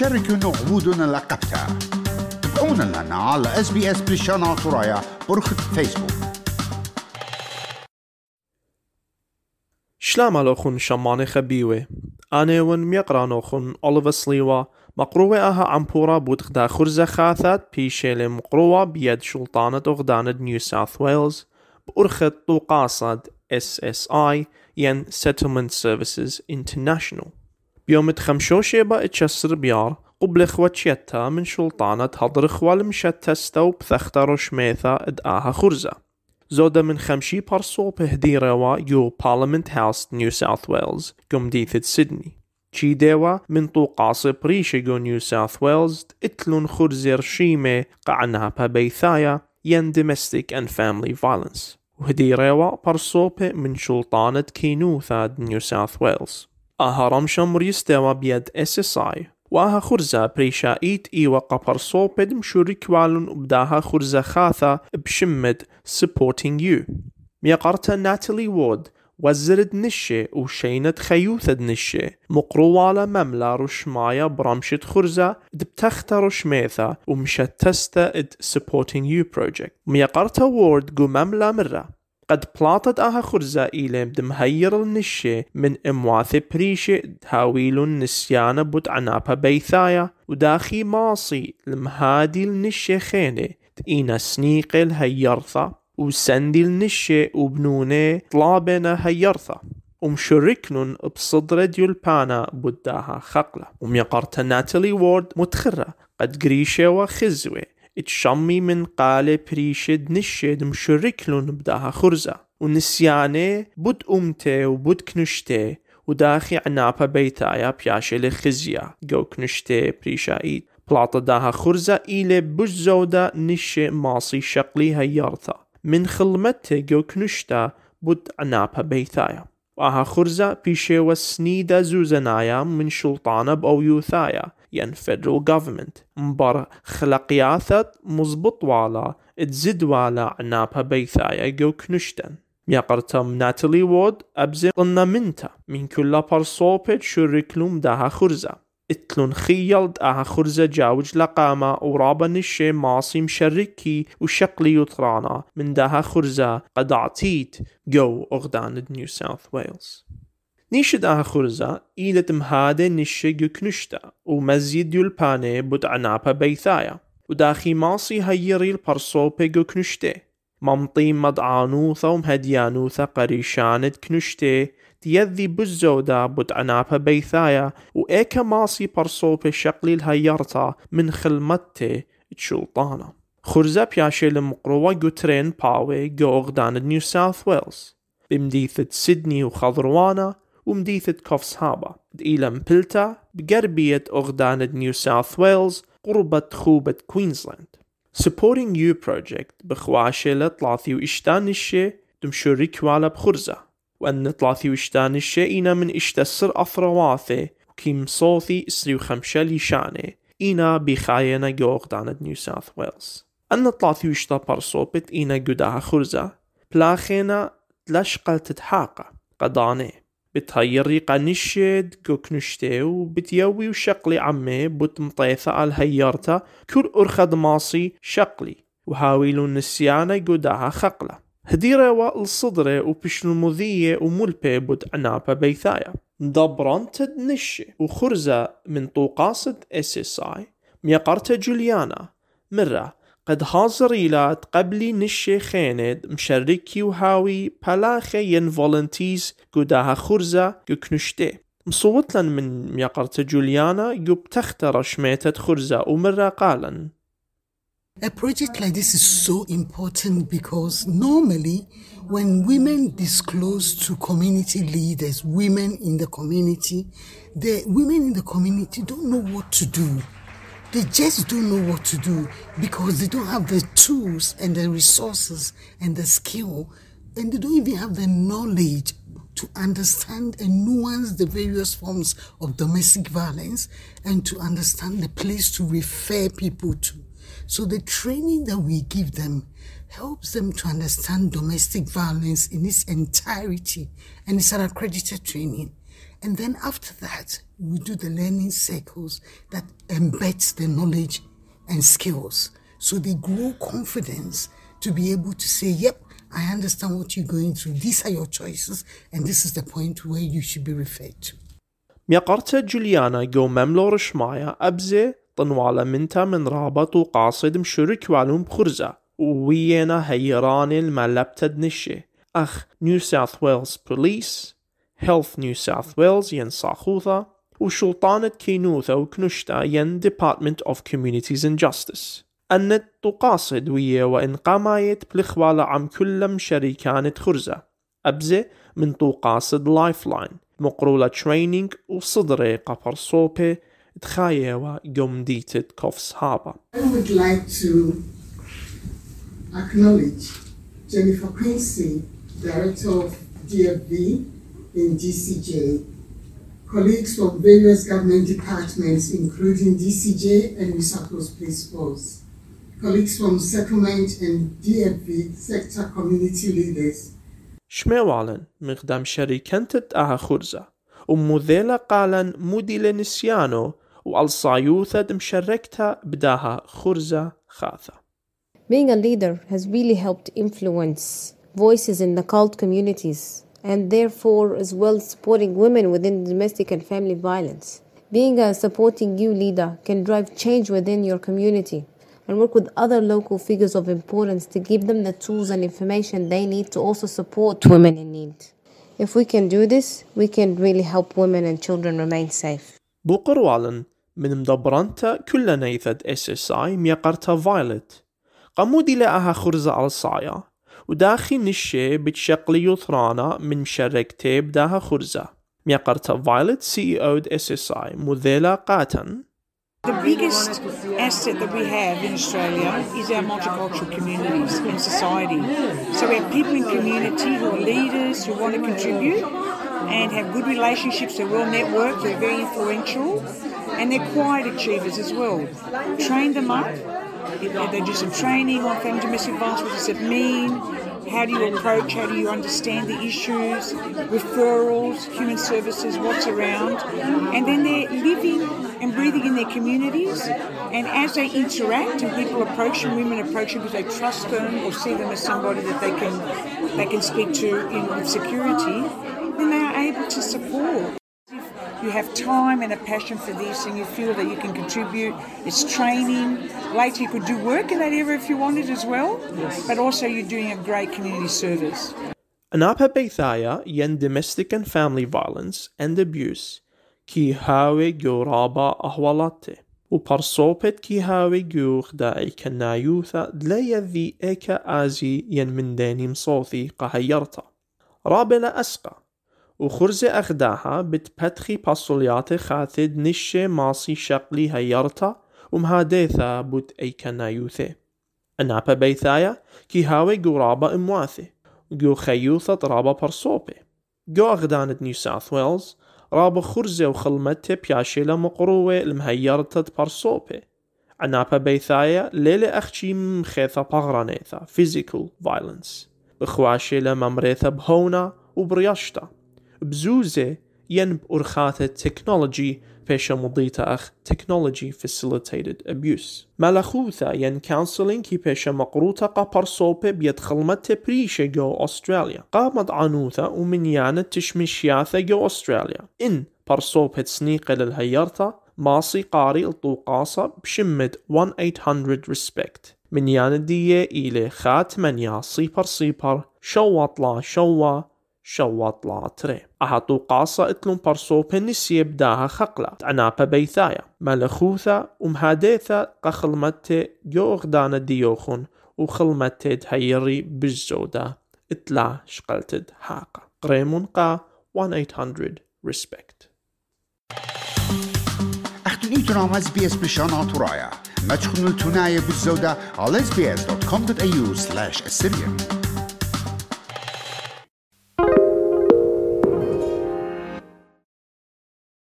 شاركوا عبودنا لقبتها تابعونا لنا على اس بي اس بريشانا ترايا برخة فيسبوك. شلام لوخون شمان خبيوة. أنا ون ميقرانوخون أوليفر سليوا. مقروة أها عمبورا بود خدا خرزة خاثات بيشيلي مقروة بيد شلطانة أغدانة نيو ساوث ويلز بأرخة طوقاصد SSI ين Settlement Services International. بيوم تخمشوشي با اتشسر بيار قبل خواتشيتا من شلطانة هضر خوال مشتستو بثختا روشميثا ادآها خرزة. زودا من خمشي بارسو بهديروا يو بارلمنت هاوس نيو ساوث ويلز قم ديثت سيدني. چی ديوا من طوقاص بريشيغو نيو ساوث ويلز اتلون خرزير شيمي قعنها بيثايا ين domestic and family violence. وهديروا برصوبة من شلطانة كينوثا نيو ساوث ويلز. آها رمشم ريستوا بيد اس اس اي واها خرزة بريشا ايت ايوا قبر صوبد مشوريك والون بداها خرزة خاثة بشمد supporting you ميقرتا ناتالي وود وزرد نشي وشينت خيوثد نشي مقروالة مملا رشمايا برمشت خرزة دبتختا رشميثا ومشت تستا اد supporting you project ميقرتا وورد قو مملا مرة قد بلاطت آها خرزة إيلم دمهير النشي من امواثي بريشي تهاويل النسيانة بوت عنابها بيثايا. وداخي ماصي المهادي النشي خيني تئينا سنيقل الهيرثا. وسندي النشي وبنوني طلابنا هيرثا. ومشركنن بصدر ديولبانا بداها خقلة. وميقرت ناتالي وورد متخرة قد قريشة وخزوة. اتشمي من قالة بريشد نشد مشركلن بداها خرزة ونسياني بد أمتي وبد كنشتي وداخي عنابا بيتايا بياشي لخزيا جو كنشتي بريشايد بلاطة داها خرزة إلي بجزودة نشي ماصي شقلي هيارثا من خلمته جو كنشتا بد عنابا بيتايا وآها خرزة بيشي وسنيدة زوزنايا من شلطانة بأويوثايا ين federal government. مبر خلقياثة مزبط والا تزد والا عنابها بيثايا جو كنشتن يقرتم ناتالي وود أبزي قلنا منتا. من كل برصوبت شركلوم داها خرزة. اتلون خيل داها خرزة جاوج لقامة ورابا نشي ماصي مشركي وشقلي يطرانا من داها خرزة قد عطيت جو أغدان نيو ساوث ويلز نيشد آها خرزة مهادة نشي جو كنشتا ومزيد يلباني بود عنابا بيثايا. وداخي ماصي هيري البرصوبة جو كنشتي ممطي مدعانوثا ومهديانوثا قريشانت كنشتي. تيذي بزودا عنابا بيثايا. وإيكا ماصي برصوبة شقلي الهيرتا من خلمتي تشلطانا. خرزة بياشي المقروة جو ترين باوي جو أغدان نيو ساوث ويلز. بمديثة سيدني وخضروانا. ومديثة كوفس هابا إلى مبلتا بقربية أغدانة نيو ساوث ويلز قربة خوبة كوينزلاند. Supporting You Project بخواشة لطلاثي وإشتان الشي دمشوري كوالا بخرزة. وأن طلاثي وإشتان الشي إنا من إشتسر أثرواثي وكيم صوثي إسري وخمشة لشاني إنا بخاينا جو أغدانة نيو ساوث ويلز. أن طلاثي وإشتا برصوبت إنا قداها خرزة. بلاخينا تلشقل تتحاقة. قداني. بتهيري قنشد كوكنشتي وبتيوي وشقلي عمي بوت مطيثة على هيرتا كل أرخد ماصي شقلي وهاويلو النسيانة قداها خقلة. هديرة والصدرة وبشنو المذية وملبي بوت عنابة بيثايا. دبران تدنشي وخرزة من طوقاصد إس إس آي. ميقرتا جوليانا. مرة. قد هازريلات قبلي نشي خيند مشركي وهاوي بلاخي ين فولنتيز قداها خرزة كنشتي مصوت لن من ميقرت جوليانا يب تختر شميتة خرزة ومرة قالا A project like this is so important because normally when women disclose to community leaders, women in the community, the women in the community don't know what to do. They just don't know what to do because they don't have the tools and the resources and the skill, and they don't even have the knowledge to understand and nuance the various forms of domestic violence and to understand the place to refer people to. So the training that we give them helps them to understand domestic violence in its entirety, and it's an accredited training. And then after that, we do the learning circles that embeds the knowledge and skills. So they grow confidence to be able to say, yep, I understand what you're going through. These are your choices, and this is the point where you should be referred to. ميقرتا جوليانا جو مملور شمايا أبزي طنوالا منتا من رابط وقاصد مشرك والوم بخرزة ووينا هيراني الملبتد نشي أخ نيو ساوث ويلز بوليس هيلث نيو ساوث ويلز ين صاخوثا وشلطانة كينوثا وكنشتا ين Department of Communities and Justice. أن تقاصد ويا وإن قامايت بلخوالة عم كلم شريكانة خرزة أبزة من تقاصد لايف لاين مقرولة ترينينج وصدري قبر صوبي تخايوا قوم ديتت كوفس هابا I would like to acknowledge Jennifer Quincy, Director of DFB in DCJ, colleagues from various government departments, including DCJ and New South Wales Police Force, colleagues from settlement and DFB sector community leaders, شميوالن مقدام شريكنتت أها خرزة ومذيلة قالن موديل نسيانو والصايوثة مشركتها بداها خرزة خاثة Being a leader has really helped influence voices in the cult communities and therefore as well supporting women within domestic and family violence. Being a supporting you leader can drive change within your community and work with other local figures of importance to give them the tools and information they need to also support women in need. If we can do this, we can really help women and children remain safe. بوقروالن من مدبرانتا كل نيثد اس اس اي ميقرتا فايلت قمودي لأها خرزة الصايا وداخي نشي بتشقلي يثرانا من مشاركتي بداها خرزة ميقرتا فايلت سي او اس اس اي مذيلة قاتن The biggest asset that we have in Australia is our multicultural communities and society. So we have people in community who are leaders, who want to contribute and have good relationships, they're well networked, they're very influential, and they're quiet achievers as well. Train them up. They do some training on family domestic violence, what does it mean? How do you approach? How do you understand the issues? Referrals, human services, what's around. And then they're living and breathing in their communities. And as they interact and people approach them, women approach them because they trust them or see them as somebody that they can they can speak to in security, then they are able to support If you have time and a passion for this and you feel that you can contribute, it's training. Later you could do work in that area if you wanted as well. But also you're doing a great community service. Anapa Beithaya yen domestic and family violence and abuse ki hawe gyoraba ahwalate وبرصوبت كي هاوي جوخ داعي كنايوثا دليا ذي إيكا آزي ين من داني مصوثي قهيرتا رابنا أسقى وخرزة أخداها بتبتخي باسوليات خاثد نشي ماسي شقلي هيرتا ومهاديثا بوت أيكا نايوثي أنابا بيثايا كي هاوي قرابة امواثي جو خيوثة رابا برصوبي. جو أغدانت نيو ساوث ويلز رابا خرزة وخلمته بياشيلا مقروة المهيرتة برصوبي. عنابا بيثايا ليلة أخشي مخيثة بغرانيثا physical violence. بخواشيلا ممريثة بهونا وبرياشتا. بزوزة ين بأرخاثة تكنولوجي بيشا مضيتا أخ technology facilitated abuse. مالخوثا ين counseling كي بيشا مقروطة قا برصوبة بيد خلمته بريشة جو أستراليا قامت عنوثا ومن يانا تشمشياثا جو أستراليا إن برصوبة سنيقة للهيرتا ماسي قاري الطوقاصة بشمة 1-800 respect. من يانا دية إلي خات منيا صيبر صيبر شوطلا شوا شوطلا تري. أهاتو قاصة إتلون برصو بنسي بداها خقلة. عنابا بيثايا ملخوثا ومهاديثا قخلمتي جو أغدانا ديوخون وخلمتي تهيري بالزودة إتلا شقلتد حاقة قريمون قا 1-800 respect. اختن ایتونام از بی اس بشان آتورایا. ما تخنو التناية بالزودة على sbs.com.au slash assyrian